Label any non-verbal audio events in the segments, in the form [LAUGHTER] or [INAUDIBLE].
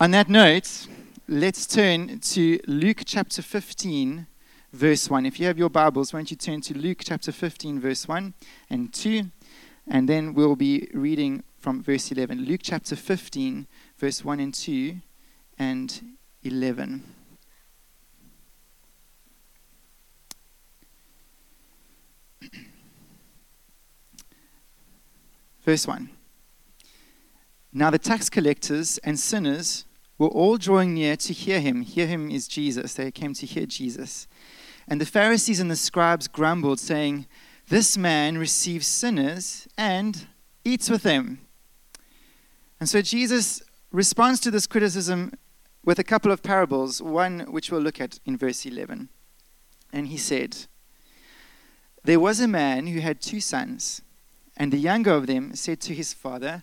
On that note, let's turn to Luke chapter 15, verse 1. If you have your Bibles, why don't you turn to Luke chapter 15, verse 1 and 2, and then we'll be reading from verse 11. Luke chapter 15, verse 1 and 2, and 11. Verse 1. Now the tax collectors and sinners were all drawing near to hear him. Hear him is Jesus. They came to hear Jesus. And the Pharisees and the scribes grumbled, saying, This man receives sinners and eats with them. And so Jesus responds to this criticism with a couple of parables, one which we'll look at in verse 11. And he said, There was a man who had two sons, and the younger of them said to his father,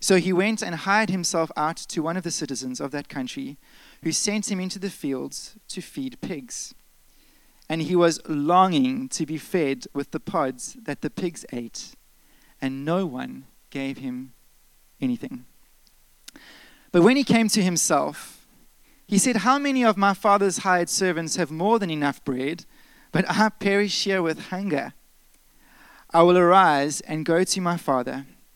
So he went and hired himself out to one of the citizens of that country who sent him into the fields to feed pigs. And he was longing to be fed with the pods that the pigs ate, and no one gave him anything. But when he came to himself, he said, How many of my father's hired servants have more than enough bread, but I perish here with hunger? I will arise and go to my father,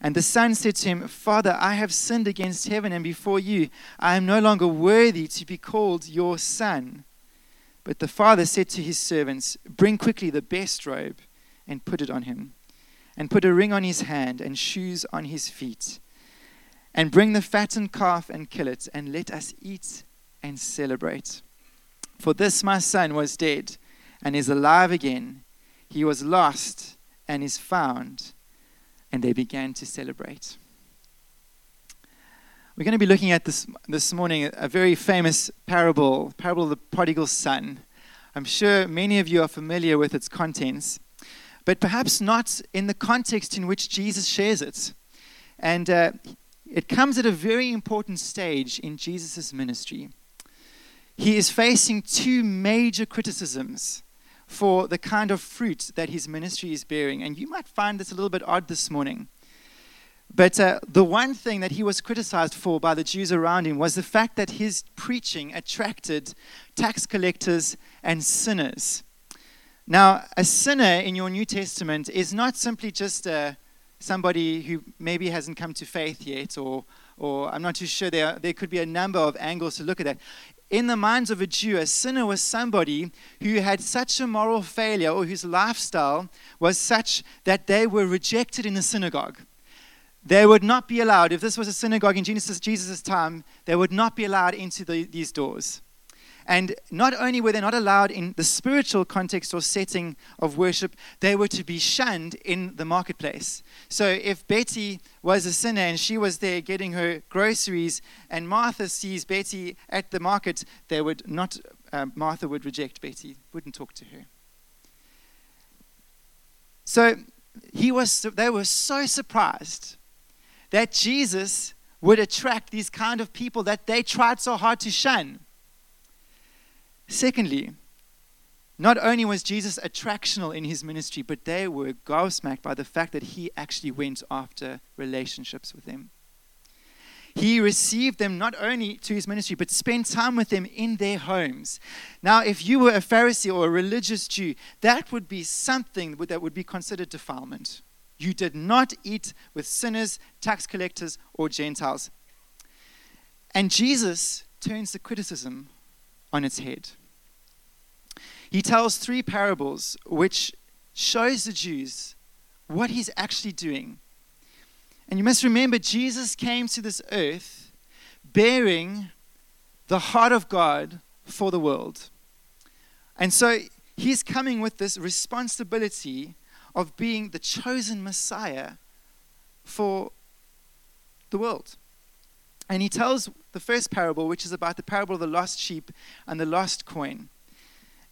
And the son said to him, Father, I have sinned against heaven and before you. I am no longer worthy to be called your son. But the father said to his servants, Bring quickly the best robe and put it on him, and put a ring on his hand and shoes on his feet. And bring the fattened calf and kill it, and let us eat and celebrate. For this my son was dead and is alive again. He was lost and is found and they began to celebrate. We're going to be looking at this this morning a very famous parable, parable of the prodigal son. I'm sure many of you are familiar with its contents, but perhaps not in the context in which Jesus shares it. And uh, it comes at a very important stage in Jesus' ministry. He is facing two major criticisms for the kind of fruit that his ministry is bearing. And you might find this a little bit odd this morning. But uh, the one thing that he was criticized for by the Jews around him was the fact that his preaching attracted tax collectors and sinners. Now, a sinner in your New Testament is not simply just uh, somebody who maybe hasn't come to faith yet, or, or I'm not too sure. There, there could be a number of angles to look at that in the minds of a Jew, a sinner was somebody who had such a moral failure or whose lifestyle was such that they were rejected in the synagogue. They would not be allowed, if this was a synagogue in Jesus' time, they would not be allowed into the, these doors. And not only were they not allowed in the spiritual context or setting of worship, they were to be shunned in the marketplace. So if Betty was a sinner and she was there getting her groceries, and Martha sees Betty at the market, they would not, uh, Martha would reject Betty, wouldn't talk to her. So he was, they were so surprised that Jesus would attract these kind of people that they tried so hard to shun. Secondly, not only was Jesus attractional in his ministry, but they were gobsmacked by the fact that he actually went after relationships with them. He received them not only to his ministry, but spent time with them in their homes. Now, if you were a Pharisee or a religious Jew, that would be something that would be considered defilement. You did not eat with sinners, tax collectors, or Gentiles. And Jesus turns the criticism on its head. He tells three parables which shows the Jews what he's actually doing. And you must remember, Jesus came to this earth bearing the heart of God for the world. And so he's coming with this responsibility of being the chosen Messiah for the world. And he tells the first parable, which is about the parable of the lost sheep and the lost coin.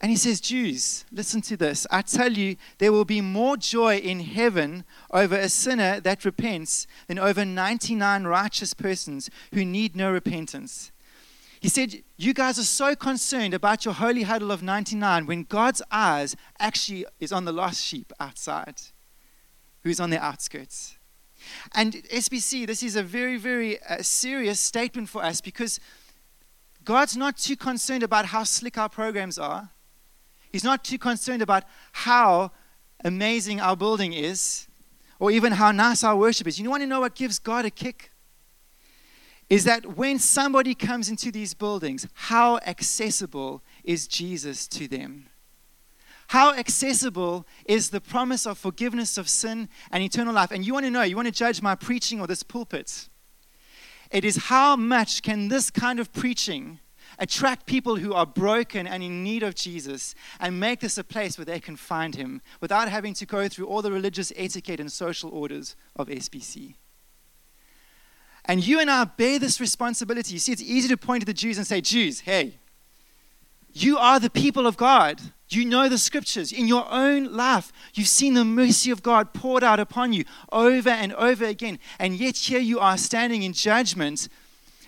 And he says, Jews, listen to this. I tell you, there will be more joy in heaven over a sinner that repents than over 99 righteous persons who need no repentance. He said, You guys are so concerned about your holy huddle of 99 when God's eyes actually is on the lost sheep outside, who's on the outskirts. And SBC, this is a very, very uh, serious statement for us because God's not too concerned about how slick our programs are. He's not too concerned about how amazing our building is or even how nice our worship is. You want to know what gives God a kick? Is that when somebody comes into these buildings, how accessible is Jesus to them? How accessible is the promise of forgiveness of sin and eternal life? And you want to know, you want to judge my preaching or this pulpit. It is how much can this kind of preaching attract people who are broken and in need of Jesus and make this a place where they can find him without having to go through all the religious etiquette and social orders of SBC. And you and I bear this responsibility. You see, it's easy to point to the Jews and say, Jews, hey, you are the people of God. You know the scriptures. In your own life, you've seen the mercy of God poured out upon you over and over again. And yet, here you are standing in judgment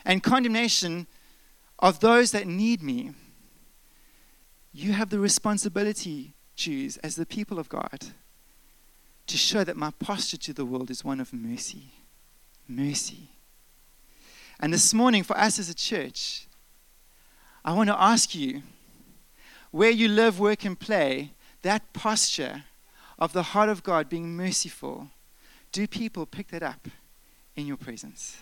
and condemnation of those that need me. You have the responsibility, Jews, as the people of God, to show that my posture to the world is one of mercy. Mercy. And this morning, for us as a church, I want to ask you where you live, work, and play, that posture of the heart of God being merciful, do people pick that up in your presence?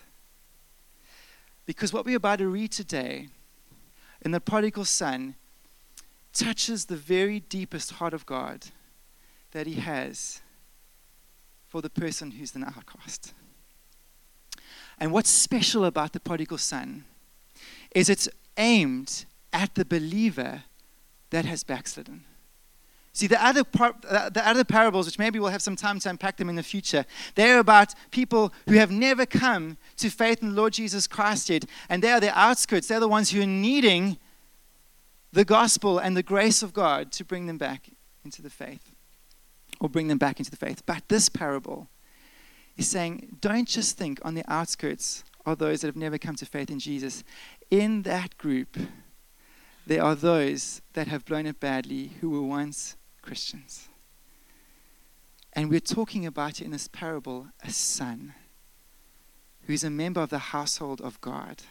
Because what we're about to read today in the prodigal son touches the very deepest heart of God that he has for the person who's an outcast. And what's special about the prodigal son is it's aimed at the believer that has backslidden. See, the other, par- the other parables, which maybe we'll have some time to unpack them in the future, they're about people who have never come to faith in the Lord Jesus Christ yet. And they are the outskirts. They're the ones who are needing the gospel and the grace of God to bring them back into the faith or bring them back into the faith. But this parable is saying, don't just think on the outskirts are those that have never come to faith in Jesus. In that group, there are those that have blown it badly who were once Christians. And we're talking about in this parable a son who is a member of the household of God.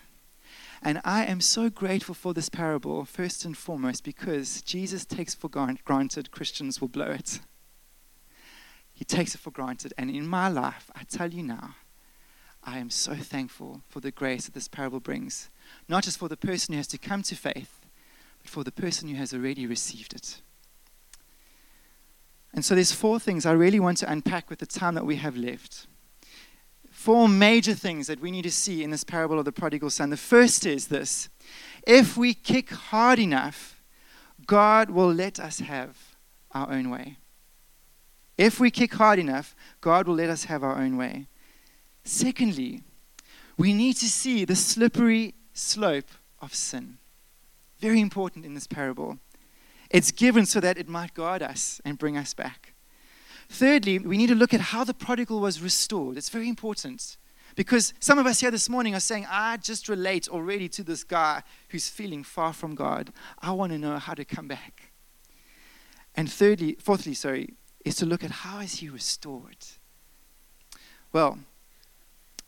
And I am so grateful for this parable, first and foremost, because Jesus takes for granted Christians will blow it. He takes it for granted. And in my life, I tell you now, I am so thankful for the grace that this parable brings. Not just for the person who has to come to faith, but for the person who has already received it. And so there's four things I really want to unpack with the time that we have left. Four major things that we need to see in this parable of the prodigal son. The first is this if we kick hard enough, God will let us have our own way. If we kick hard enough, God will let us have our own way. Secondly, we need to see the slippery slope of sin. Very important in this parable. It's given so that it might guard us and bring us back. Thirdly, we need to look at how the prodigal was restored. It's very important because some of us here this morning are saying, I just relate already to this guy who's feeling far from God. I want to know how to come back. And thirdly, fourthly, sorry, is to look at how is he restored. Well,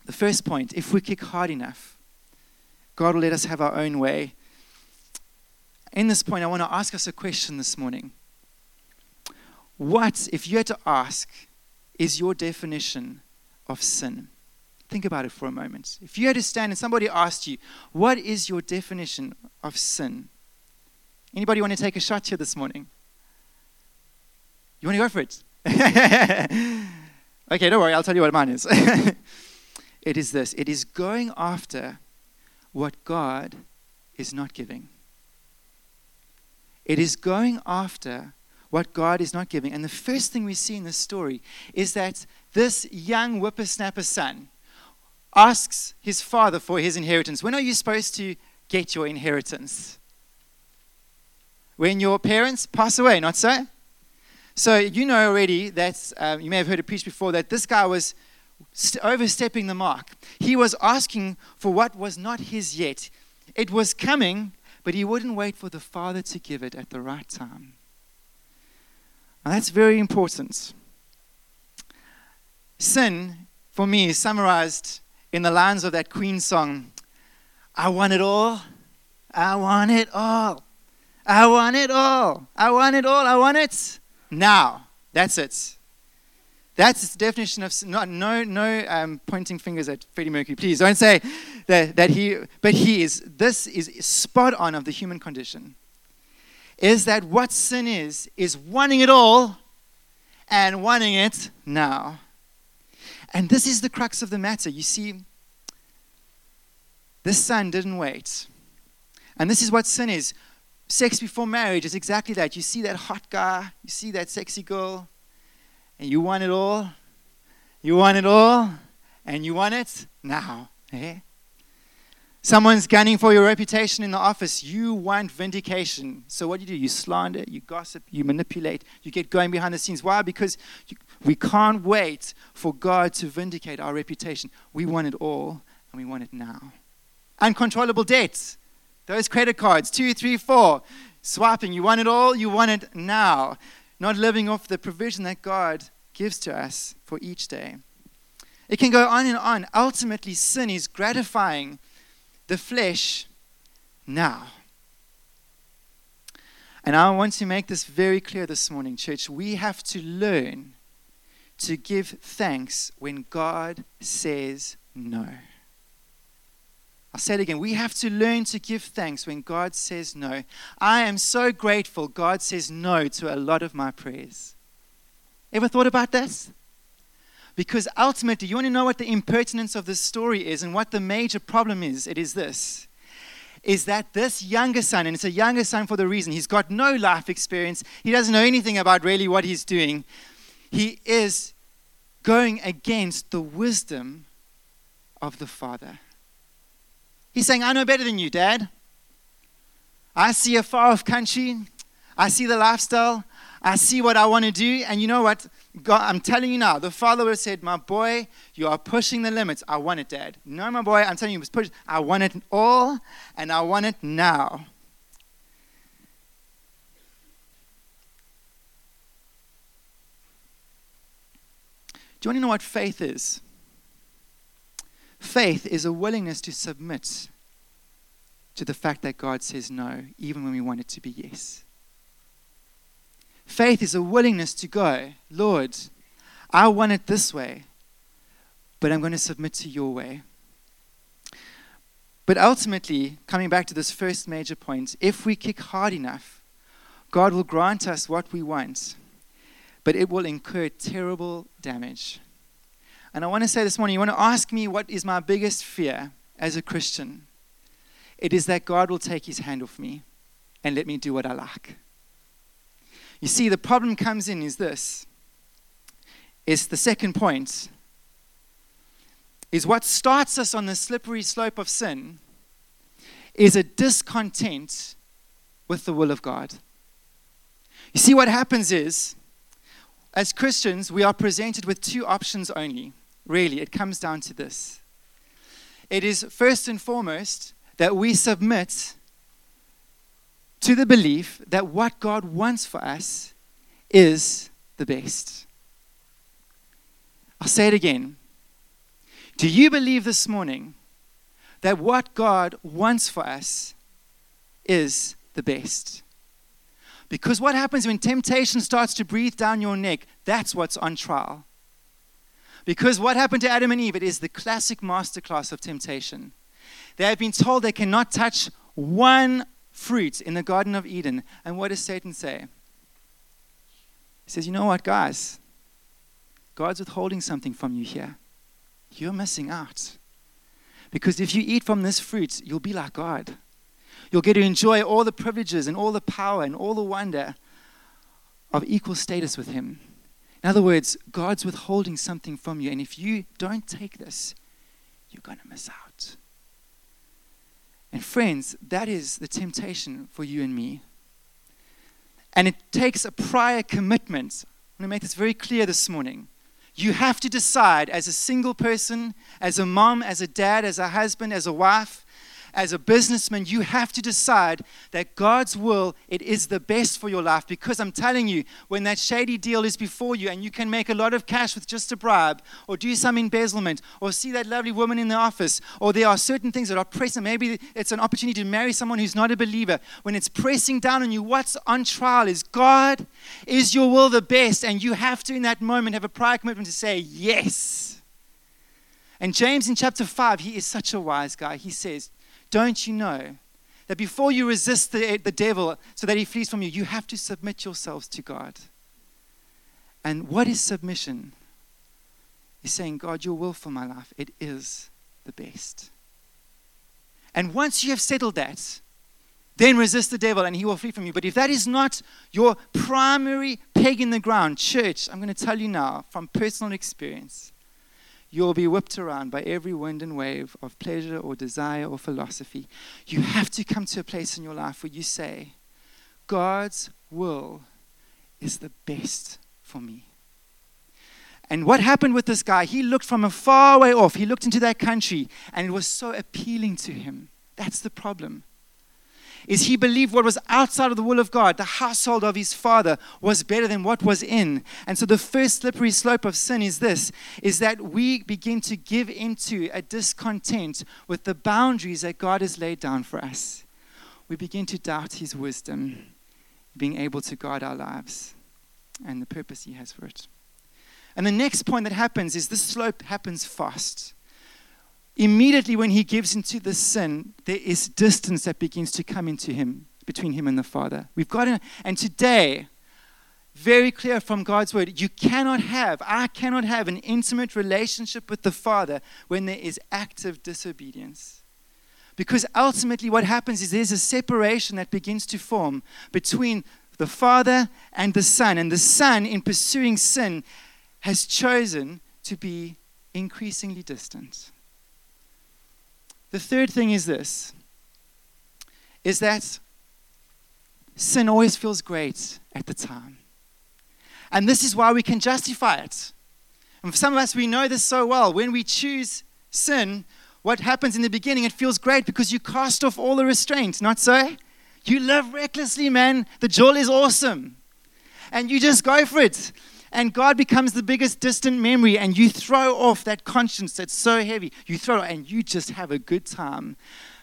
the first point, if we kick hard enough, God will let us have our own way in this point, I want to ask us a question this morning. What, if you had to ask, is your definition of sin? Think about it for a moment. If you had to stand and somebody asked you, What is your definition of sin? Anybody want to take a shot here this morning? You want to go for it? [LAUGHS] Okay, don't worry, I'll tell you what mine is. [LAUGHS] it is this it is going after what God is not giving. It is going after what God is not giving. And the first thing we see in this story is that this young whippersnapper son asks his father for his inheritance. When are you supposed to get your inheritance? When your parents pass away, not so? So you know already that, um, you may have heard it preached before, that this guy was st- overstepping the mark. He was asking for what was not his yet. It was coming, but he wouldn't wait for the Father to give it at the right time. Now that's very important. Sin, for me, is summarized in the lines of that Queen song I want it all. I want it all. I want it all. I want it all. I want it now. That's it. That's the definition of not, no no um, pointing fingers at Freddie Mercury. Please don't say that, that he. But he is. This is spot on of the human condition. Is that what sin is? Is wanting it all, and wanting it now. And this is the crux of the matter. You see, this son didn't wait, and this is what sin is. Sex before marriage is exactly that. You see that hot guy, you see that sexy girl and you want it all. You want it all, and you want it now. Eh? Someone's gunning for your reputation in the office. You want vindication. So, what do you do? You slander, you gossip, you manipulate, you get going behind the scenes. Why? Because you, we can't wait for God to vindicate our reputation. We want it all, and we want it now. Uncontrollable debts. Those credit cards, two, three, four, swiping. You want it all, you want it now not living off the provision that God gives to us for each day. It can go on and on. Ultimately, sin is gratifying the flesh now. And I want to make this very clear this morning, church. We have to learn to give thanks when God says no. I'll say it again. We have to learn to give thanks when God says no. I am so grateful God says no to a lot of my prayers. Ever thought about this? Because ultimately, you want to know what the impertinence of this story is and what the major problem is? It is this is that this younger son, and it's a younger son for the reason he's got no life experience, he doesn't know anything about really what he's doing, he is going against the wisdom of the father. He's saying, I know better than you, Dad. I see a far off country. I see the lifestyle. I see what I want to do. And you know what? God, I'm telling you now, the father would have said, My boy, you are pushing the limits. I want it, Dad. No, my boy, I'm telling you, push. I want it all, and I want it now. Do you want to know what faith is? Faith is a willingness to submit to the fact that God says no, even when we want it to be yes. Faith is a willingness to go, Lord, I want it this way, but I'm going to submit to your way. But ultimately, coming back to this first major point, if we kick hard enough, God will grant us what we want, but it will incur terrible damage. And I want to say this morning, you want to ask me what is my biggest fear as a Christian? It is that God will take his hand off me and let me do what I like. You see, the problem comes in is this. Is the second point is what starts us on the slippery slope of sin is a discontent with the will of God. You see, what happens is, as Christians, we are presented with two options only. Really, it comes down to this it is first and foremost that we submit to the belief that what God wants for us is the best. I'll say it again. Do you believe this morning that what God wants for us is the best? Because what happens when temptation starts to breathe down your neck, that's what's on trial. Because what happened to Adam and Eve? It is the classic masterclass of temptation. They have been told they cannot touch one fruit in the Garden of Eden. And what does Satan say? He says, You know what, guys? God's withholding something from you here. You're missing out. Because if you eat from this fruit, you'll be like God. You'll get to enjoy all the privileges and all the power and all the wonder of equal status with Him. In other words, God's withholding something from you. And if you don't take this, you're going to miss out. And friends, that is the temptation for you and me. And it takes a prior commitment. I'm going to make this very clear this morning. You have to decide as a single person, as a mom, as a dad, as a husband, as a wife, as a businessman, you have to decide that God's will, it is the best for your life. Because I'm telling you, when that shady deal is before you and you can make a lot of cash with just a bribe, or do some embezzlement, or see that lovely woman in the office, or there are certain things that are pressing, maybe it's an opportunity to marry someone who's not a believer. When it's pressing down on you, what's on trial is God, is your will the best? And you have to, in that moment, have a prior commitment to say, Yes. And James in chapter 5, he is such a wise guy. He says, don't you know that before you resist the, the devil so that he flees from you, you have to submit yourselves to God? And what is submission? Is saying, God, your will for my life, it is the best. And once you have settled that, then resist the devil and he will flee from you. But if that is not your primary peg in the ground, church, I'm going to tell you now from personal experience you'll be whipped around by every wind and wave of pleasure or desire or philosophy. You have to come to a place in your life where you say, God's will is the best for me. And what happened with this guy? He looked from a far way off. He looked into that country, and it was so appealing to him. That's the problem is he believed what was outside of the will of God, the household of his father, was better than what was in. And so the first slippery slope of sin is this is that we begin to give into a discontent with the boundaries that God has laid down for us. We begin to doubt his wisdom, being able to guide our lives and the purpose he has for it. And the next point that happens is this slope happens fast immediately when he gives into the sin, there is distance that begins to come into him, between him and the Father. We've got to, and today, very clear from God's word, you cannot have, I cannot have an intimate relationship with the Father when there is active disobedience. Because ultimately, what happens is there's a separation that begins to form between the Father and the Son. And the Son, in pursuing sin, has chosen to be increasingly distant. The third thing is this is that sin always feels great at the time. And this is why we can justify it. And for some of us, we know this so well. When we choose sin, what happens in the beginning, it feels great because you cast off all the restraint, not so? You live recklessly, man. The joy is awesome. And you just go for it and God becomes the biggest distant memory, and you throw off that conscience that's so heavy. You throw it, and you just have a good time.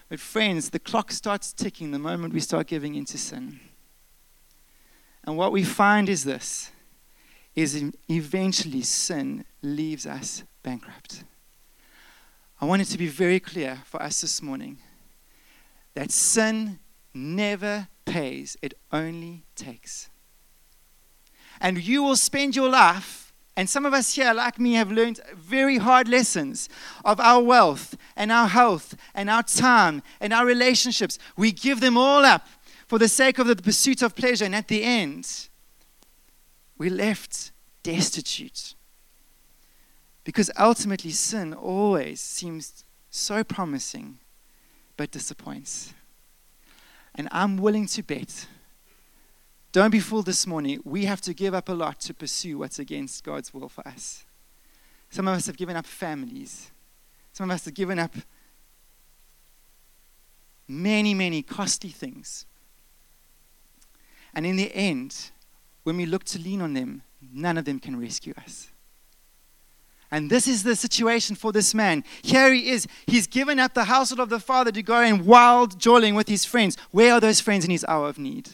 But, friends, the clock starts ticking the moment we start giving into sin. And what we find is this is eventually sin leaves us bankrupt. I want it to be very clear for us this morning that sin never pays, it only takes. And you will spend your life, and some of us here, like me, have learned very hard lessons of our wealth and our health and our time and our relationships. We give them all up for the sake of the pursuit of pleasure, and at the end, we're left destitute. Because ultimately, sin always seems so promising, but disappoints. And I'm willing to bet don't be fooled this morning. We have to give up a lot to pursue what's against God's will for us. Some of us have given up families. Some of us have given up many, many costly things. And in the end, when we look to lean on them, none of them can rescue us. And this is the situation for this man. Here he is. He's given up the household of the father to go and wild jolling with his friends. Where are those friends in his hour of need?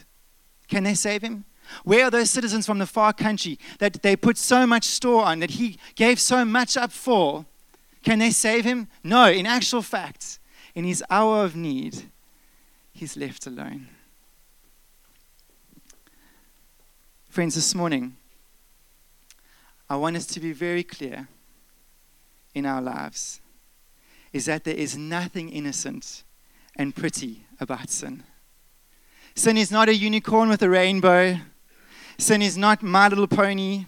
Can they save him? Where are those citizens from the far country that they put so much store on, that he gave so much up for? Can they save him? No, in actual fact, in his hour of need, he's left alone. Friends, this morning, I want us to be very clear in our lives is that there is nothing innocent and pretty about sin. Sin is not a unicorn with a rainbow. Sin is not my little pony.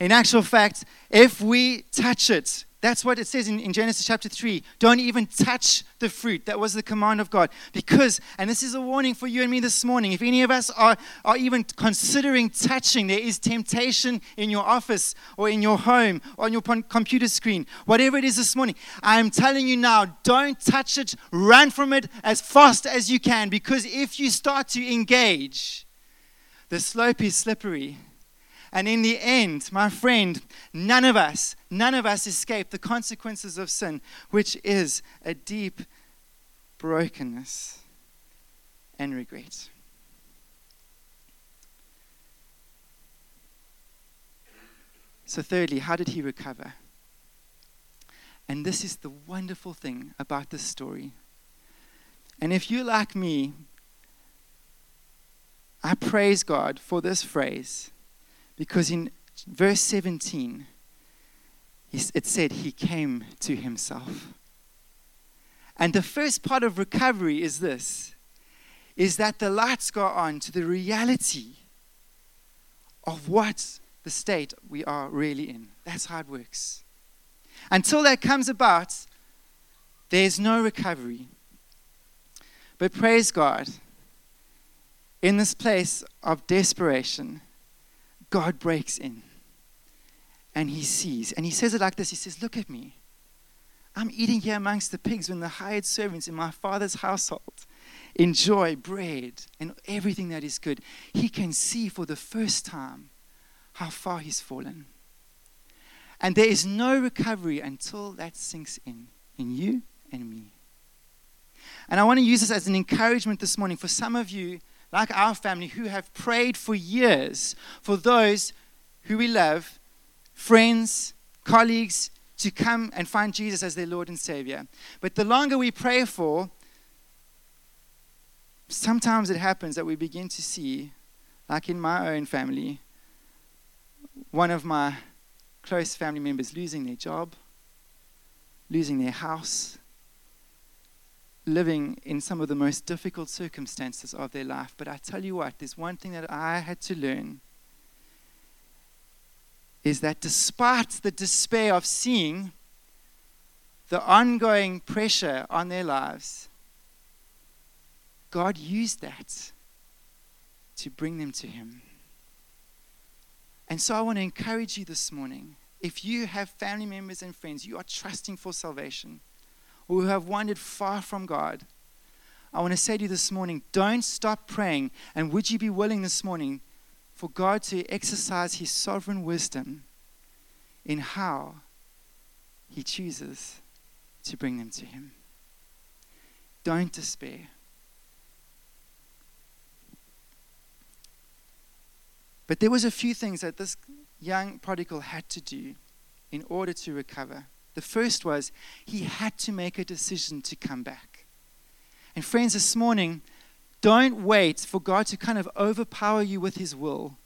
In actual fact, if we touch it, that's what it says in, in, Genesis chapter 3. Don't even touch the fruit. That was the command of God. Because, and this is a warning for you and me this morning, if any of us are, are even considering touching, there is temptation in your office or in your home or on your computer screen, whatever it is this morning. I am telling you now, don't touch it. Run from it as fast as you can. Because if you start to engage, the slope is slippery and in the end, my friend, none of us, none of us escape the consequences of sin, which is a deep brokenness and regret. So, thirdly, how did he recover? And this is the wonderful thing about this story. And if you like me, I praise God for this phrase because in verse 17, it said he came to himself. And the first part of recovery is this is that the lights go on to the reality of what the state we are really in. That's how it works. Until that comes about, there's no recovery. But praise God, in this place of desperation, God breaks in and he sees. And he says it like this He says, Look at me. I'm eating here amongst the pigs when the hired servants in my father's household enjoy bread and everything that is good. He can see for the first time how far he's fallen. And there is no recovery until that sinks in, in you and me. And I want to use this as an encouragement this morning for some of you like our family, who have prayed for years for those who we love, friends, colleagues, to come and find Jesus as their Lord and Savior. But the longer we pray for, sometimes it happens that we begin to see, like in my own family, one of my close family members losing their job, losing their house, living in some of the most difficult circumstances of their life. But I tell you what, there's one thing that I had to learn is that despite the despair of seeing the ongoing pressure on their lives, God used that to bring them to Him. And so I want to encourage you this morning. If you have family members and friends, you are trusting for salvation who have wandered far from God, I want to say to you this morning don't stop praying. And would you be willing this morning for God to exercise His sovereign wisdom in how He chooses to bring them to Him? Don't despair. But there was a few things that this young prodigal had to do in order to recover. The first was he had to make a decision to come back. And friends, this morning, don't wait for God to kind of overpower you with his will.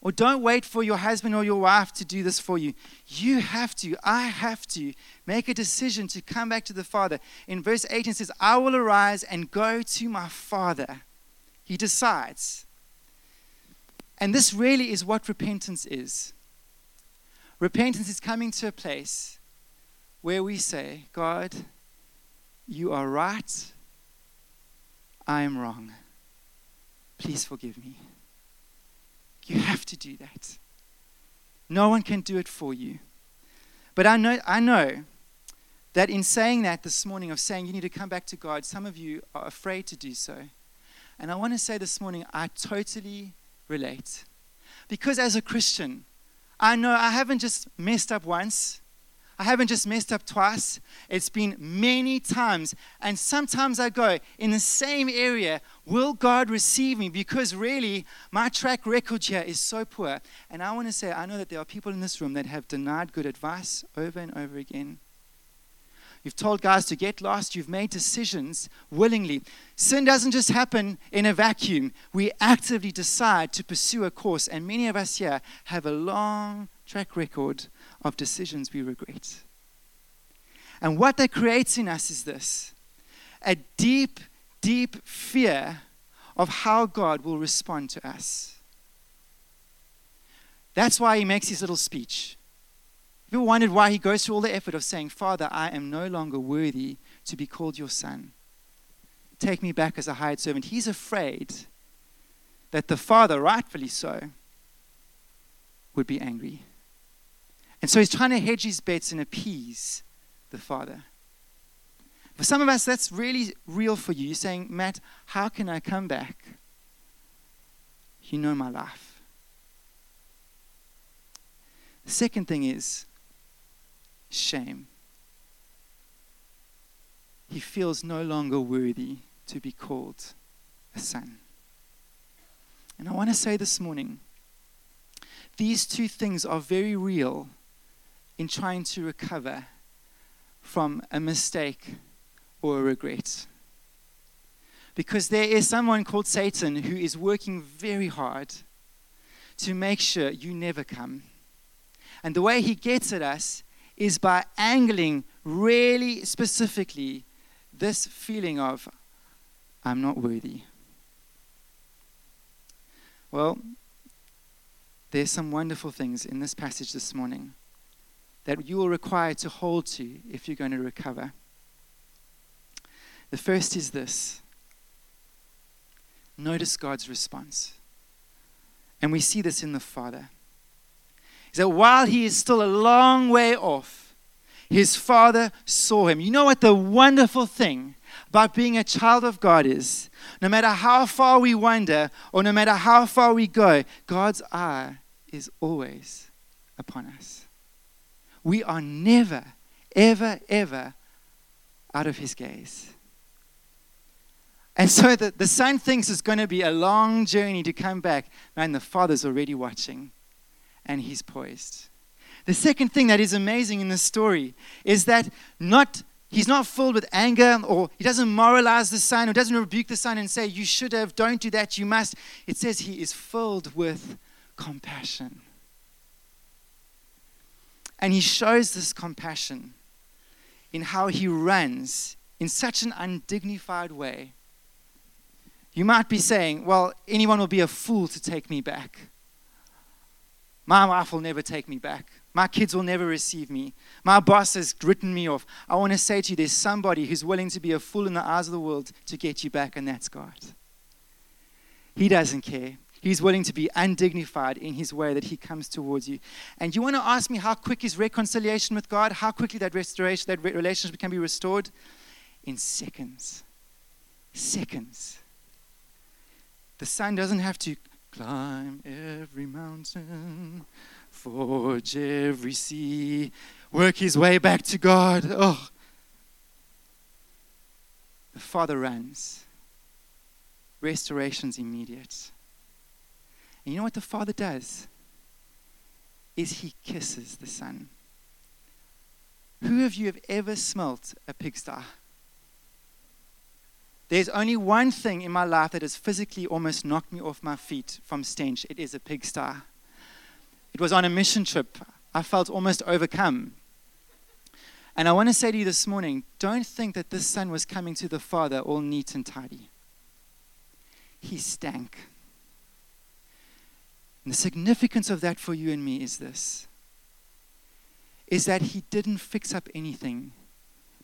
Or don't wait for your husband or your wife to do this for you. You have to, I have to make a decision to come back to the Father. In verse 18 it says, I will arise and go to my Father. He decides. And this really is what repentance is. Repentance is coming to a place where we say, God, you are right, I am wrong. Please forgive me. You have to do that. No one can do it for you. But I know, I know that in saying that this morning, of saying you need to come back to God, some of you are afraid to do so. And I want to say this morning, I totally relate. Because as a Christian, I know I haven't just messed up once, I haven't just messed up twice, it's been many times. And sometimes I go, in the same area, will God receive me? Because really, my track record here is so poor. And I want to say, I know that there are people in this room that have denied good advice over and over again. You've told guys to get lost. You've made decisions willingly. Sin doesn't just happen in a vacuum. We actively decide to pursue a course. And many of us here have a long track record of decisions we regret. And what that creates in us is this a deep, deep fear of how God will respond to us. That's why he makes his little speech. Ever wondered why he goes through all the effort of saying, Father, I am no longer worthy to be called your son? Take me back as a hired servant. He's afraid that the father, rightfully so, would be angry. And so he's trying to hedge his bets and appease the father. For some of us, that's really real for you. You're saying, Matt, how can I come back? You know my life. The second thing is shame. He feels no longer worthy to be called a son. And I want to say this morning these two things are very real in trying to recover from a mistake or a regret. Because there is someone called Satan who is working very hard to make sure you never come. And the way he gets at us is by angling really specifically this feeling of, I'm not worthy. Well, there's some wonderful things in this passage this morning that you will require to hold to if you're going to recover. The first is this notice God's response. And we see this in the Father. Is that while he is still a long way off, his Father saw him. You know what the wonderful thing about being a child of God is? No matter how far we wander or no matter how far we go, God's eye is always upon us. We are never, ever, ever out of his gaze. And so the, the son thinks it's going to be a long journey to come back. Man, the father's already watching and he's poised. The second thing that is amazing in this story is that not he's not filled with anger or he doesn't moralize the son or doesn't rebuke the son and say, You should have, don't do that, you must. It says he is filled with compassion. And he shows this compassion in how he runs in such an undignified way you might be saying, well, anyone will be a fool to take me back. My wife will never take me back. My kids will never receive me. My boss has written me off. I want to say to you, there's somebody who's willing to be a fool in the eyes of the world to get you back, and that's God. He doesn't care. He's willing to be undignified in his way that he comes towards you. And you want to ask me how quick is reconciliation with God? How quickly that restoration, that relationship can be restored? In seconds. Seconds. The son doesn't have to climb every mountain, forge every sea, work his way back to God. Oh. The father runs. Restoration's immediate. And you know what the father does? Is he kisses the son. Who of you have ever smelt a pigsty? There's only one thing in my life that has physically almost knocked me off my feet from stench. It is a pigsty. It was on a mission trip. I felt almost overcome. And I want to say to you this morning don't think that this son was coming to the Father all neat and tidy. He stank. And the significance of that for you and me is this is that he didn't fix up anything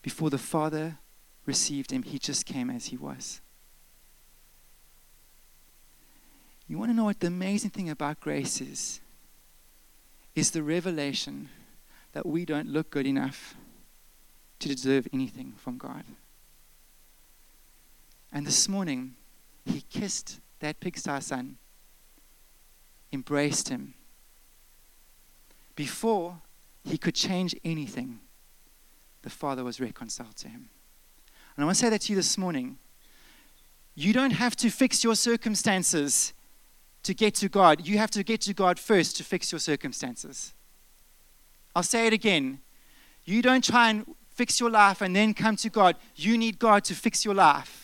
before the Father received him, he just came as he was. You want to know what the amazing thing about grace is? Is the revelation that we don't look good enough to deserve anything from God. And this morning, he kissed that pigsty son, embraced him. Before he could change anything, the Father was reconciled to him. And I want to say that to you this morning. You don't have to fix your circumstances to get to God. You have to get to God first to fix your circumstances. I'll say it again. You don't try and fix your life and then come to God. You need God to fix your life.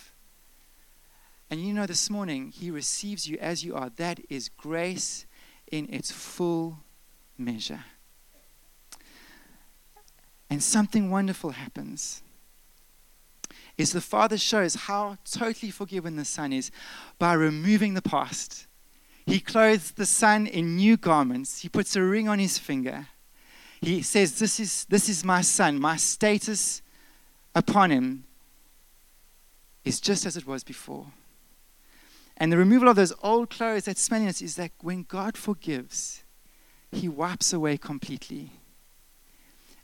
And you know, this morning, He receives you as you are. That is grace in its full measure. And something wonderful happens. Is the Father shows how totally forgiven the Son is by removing the past. He clothes the Son in new garments. He puts a ring on his finger. He says, This is, this is my Son. My status upon him is just as it was before. And the removal of those old clothes, that smelliness, is that when God forgives, He wipes away completely.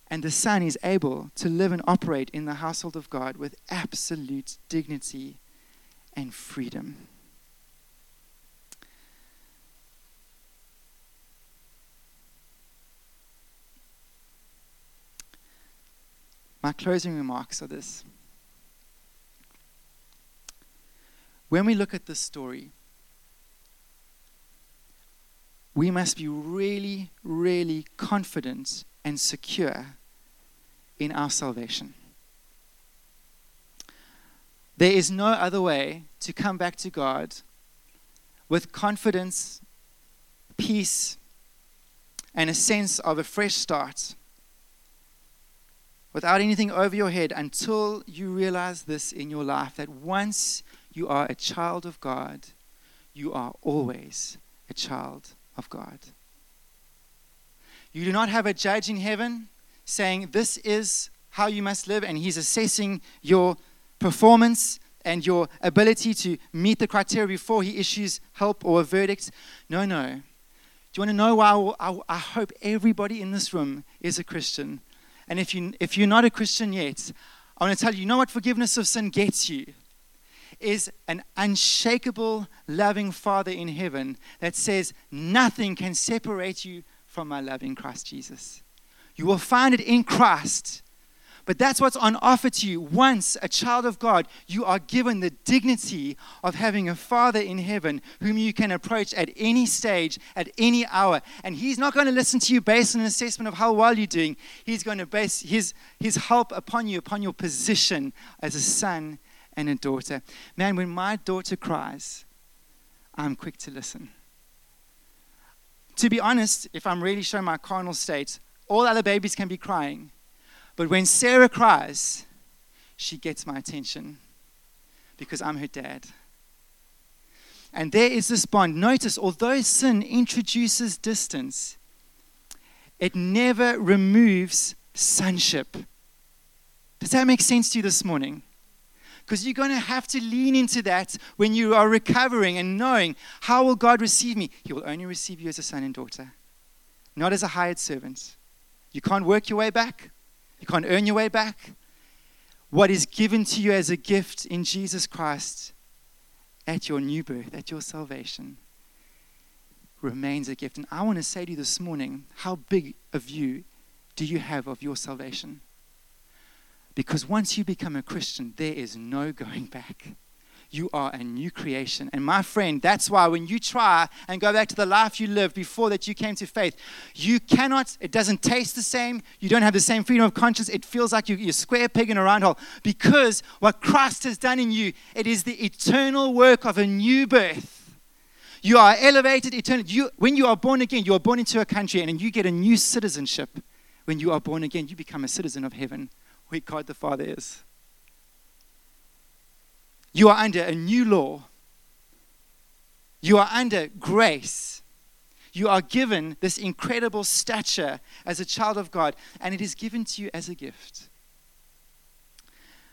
And the Son is able to live and operate in the household of God with absolute dignity and freedom. My closing remarks are this. When we look at this story, we must be really, really confident and secure in our salvation. There is no other way to come back to God with confidence, peace, and a sense of a fresh start without anything over your head until you realize this in your life that once you are a child of God, you are always a child of God. You do not have a judge in heaven saying, This is how you must live, and he's assessing your performance and your ability to meet the criteria before he issues help or a verdict. No, no. Do you want to know why I, I hope everybody in this room is a Christian? And if, you, if you're not a Christian yet, I want to tell you, you know what forgiveness of sin gets you? Is an unshakable, loving Father in heaven that says, Nothing can separate you from my love in Christ Jesus. You will find it in Christ. But that's what's on offer to you. Once a child of God, you are given the dignity of having a Father in heaven whom you can approach at any stage, at any hour. And He's not going to listen to you based on an assessment of how well you're doing. He's going to base His, his help upon you, upon your position as a son and a daughter. Man, when my daughter cries, I'm quick to listen. To be honest, if I'm really showing my carnal state, all other babies can be crying. But when Sarah cries, she gets my attention because I'm her dad. And there is this bond. Notice, although sin introduces distance, it never removes sonship. Does that make sense to you this morning? Because you're going to have to lean into that when you are recovering and knowing how will God receive me? He will only receive you as a son and daughter, not as a hired servant. You can't work your way back. You can't earn your way back. What is given to you as a gift in Jesus Christ at your new birth, at your salvation, remains a gift. And I want to say to you this morning how big a view do you have of your salvation? Because once you become a Christian, there is no going back. You are a new creation. And my friend, that's why when you try and go back to the life you lived before that you came to faith, you cannot, it doesn't taste the same. You don't have the same freedom of conscience. It feels like you're, you're square peg in a round hole. Because what Christ has done in you, it is the eternal work of a new birth. You are elevated eternally. You, when you are born again, you are born into a country and you get a new citizenship. When you are born again, you become a citizen of heaven where God the Father is. You are under a new law. You are under grace. You are given this incredible stature as a child of God, and it is given to you as a gift.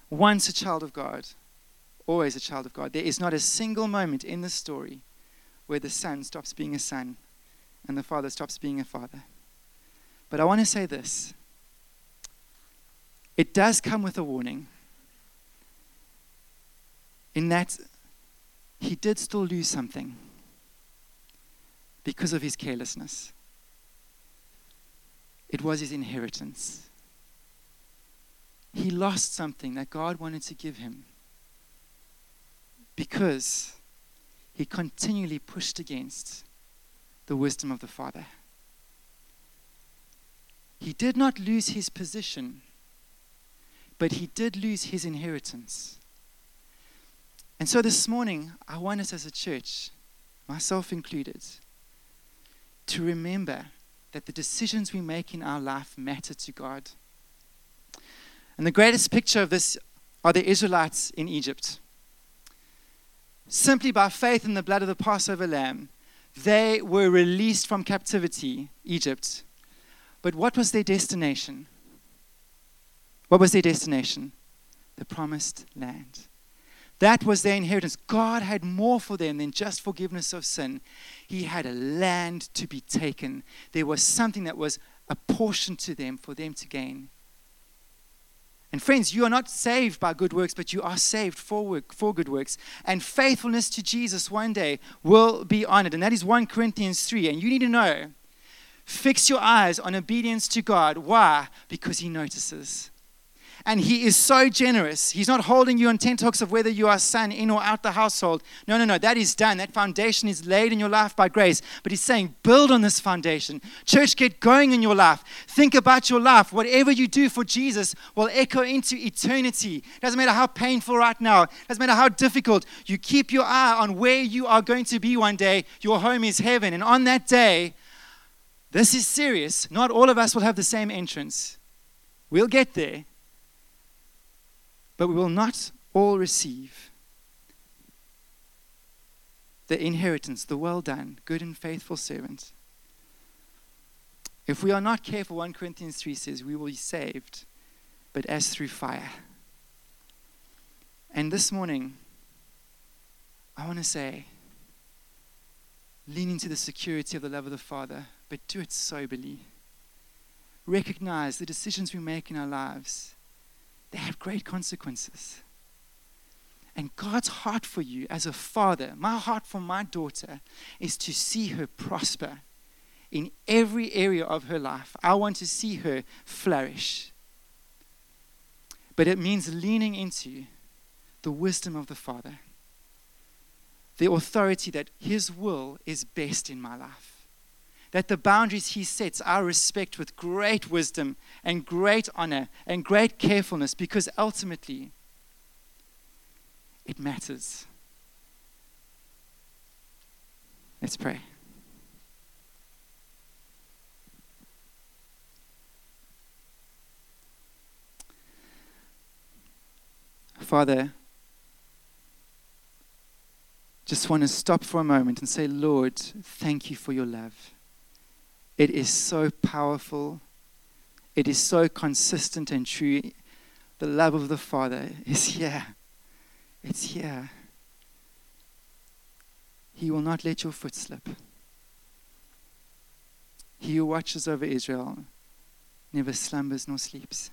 Once a child of God, always a child of God. There is not a single moment in the story where the son stops being a son and the father stops being a father. But I want to say this it does come with a warning in that he did still lose something because of his carelessness. It was his inheritance. He lost something that God wanted to give him because he continually pushed against the wisdom of the Father. He did not lose his position but he did lose his inheritance. And so this morning, I want us as a church, myself included, to remember that the decisions we make in our life matter to God. And the greatest picture of this are the Israelites in Egypt. Simply by faith in the blood of the Passover lamb, they were released from captivity, Egypt. But what was their destination? What was their destination? The promised land. That was their inheritance. God had more for them than just forgiveness of sin. He had a land to be taken. There was something that was apportioned to them for them to gain. And friends, you are not saved by good works, but you are saved for work, for good works. And faithfulness to Jesus one day will be honored. And that is 1 Corinthians 3. And you need to know fix your eyes on obedience to God. Why? Because He notices. And he is so generous. He's not holding you on tenterhooks of whether you are son in or out the household. No, no, no. That is done. That foundation is laid in your life by grace. But he's saying, build on this foundation. Church, get going in your life. Think about your life. Whatever you do for Jesus will echo into eternity. Doesn't matter how painful right now, doesn't matter how difficult. You keep your eye on where you are going to be one day. Your home is heaven. And on that day, this is serious. Not all of us will have the same entrance. We'll get there but we will not all receive the inheritance, the well done, good and faithful servant. If we are not careful, 1 Corinthians 3 says, we will be saved, but as through fire. And this morning, I want to say, lean into the security of the love of the Father, but do it soberly. Recognize the decisions we make in our lives they have great consequences. And God's heart for you as a father, my heart for my daughter, is to see her prosper in every area of her life. I want to see her flourish. But it means leaning into the wisdom of the Father, the authority that His will is best in my life that the boundaries he sets I respect with great wisdom and great honor and great carefulness because ultimately it matters. Let's pray. Father, just want to stop for a moment and say, Lord, thank you for your love. It is so powerful. It is so consistent and true. The love of the Father is here. It's here. He will not let your foot slip. He who watches over Israel never slumbers nor sleeps.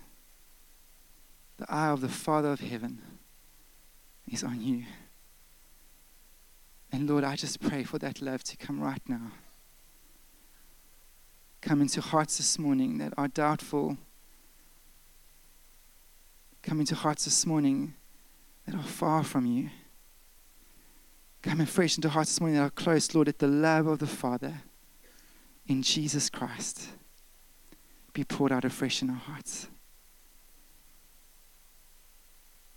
The eye of the Father of heaven is on you. And Lord, I just pray for that love to come right now come into hearts this morning that are doubtful. Come into hearts this morning that are far from you. Come afresh into hearts this morning that are close, Lord, at the love of the Father in Jesus Christ be poured out afresh in our hearts.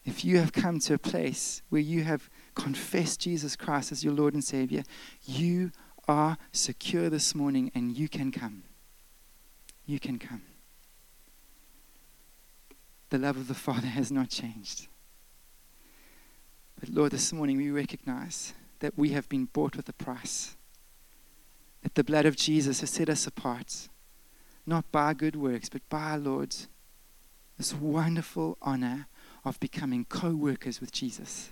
If you have come to a place where you have confessed Jesus Christ as your Lord and Savior, you are secure this morning and you can come you can come. The love of the Father has not changed. But Lord, this morning we recognize that we have been bought with a price. That the blood of Jesus has set us apart, not by good works, but by our Lord, this wonderful honor of becoming co workers with Jesus.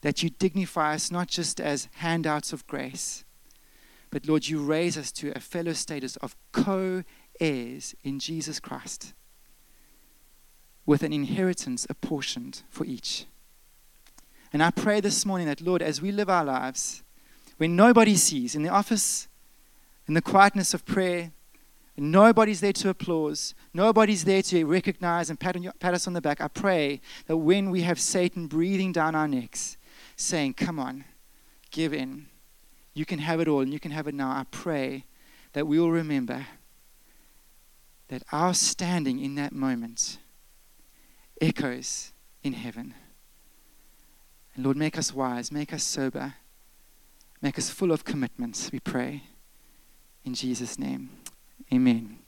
That you dignify us not just as handouts of grace, but Lord, you raise us to a fellow status of co heirs in Jesus Christ with an inheritance apportioned for each. And I pray this morning that, Lord, as we live our lives, when nobody sees, in the office, in the quietness of prayer, nobody's there to applause, nobody's there to recognize and pat, on, pat us on the back, I pray that when we have Satan breathing down our necks, saying, Come on, give in, you can have it all and you can have it now. I pray that we will remember that our standing in that moment echoes in heaven. And Lord, make us wise, make us sober, make us full of commitments, we pray. In Jesus' name, amen.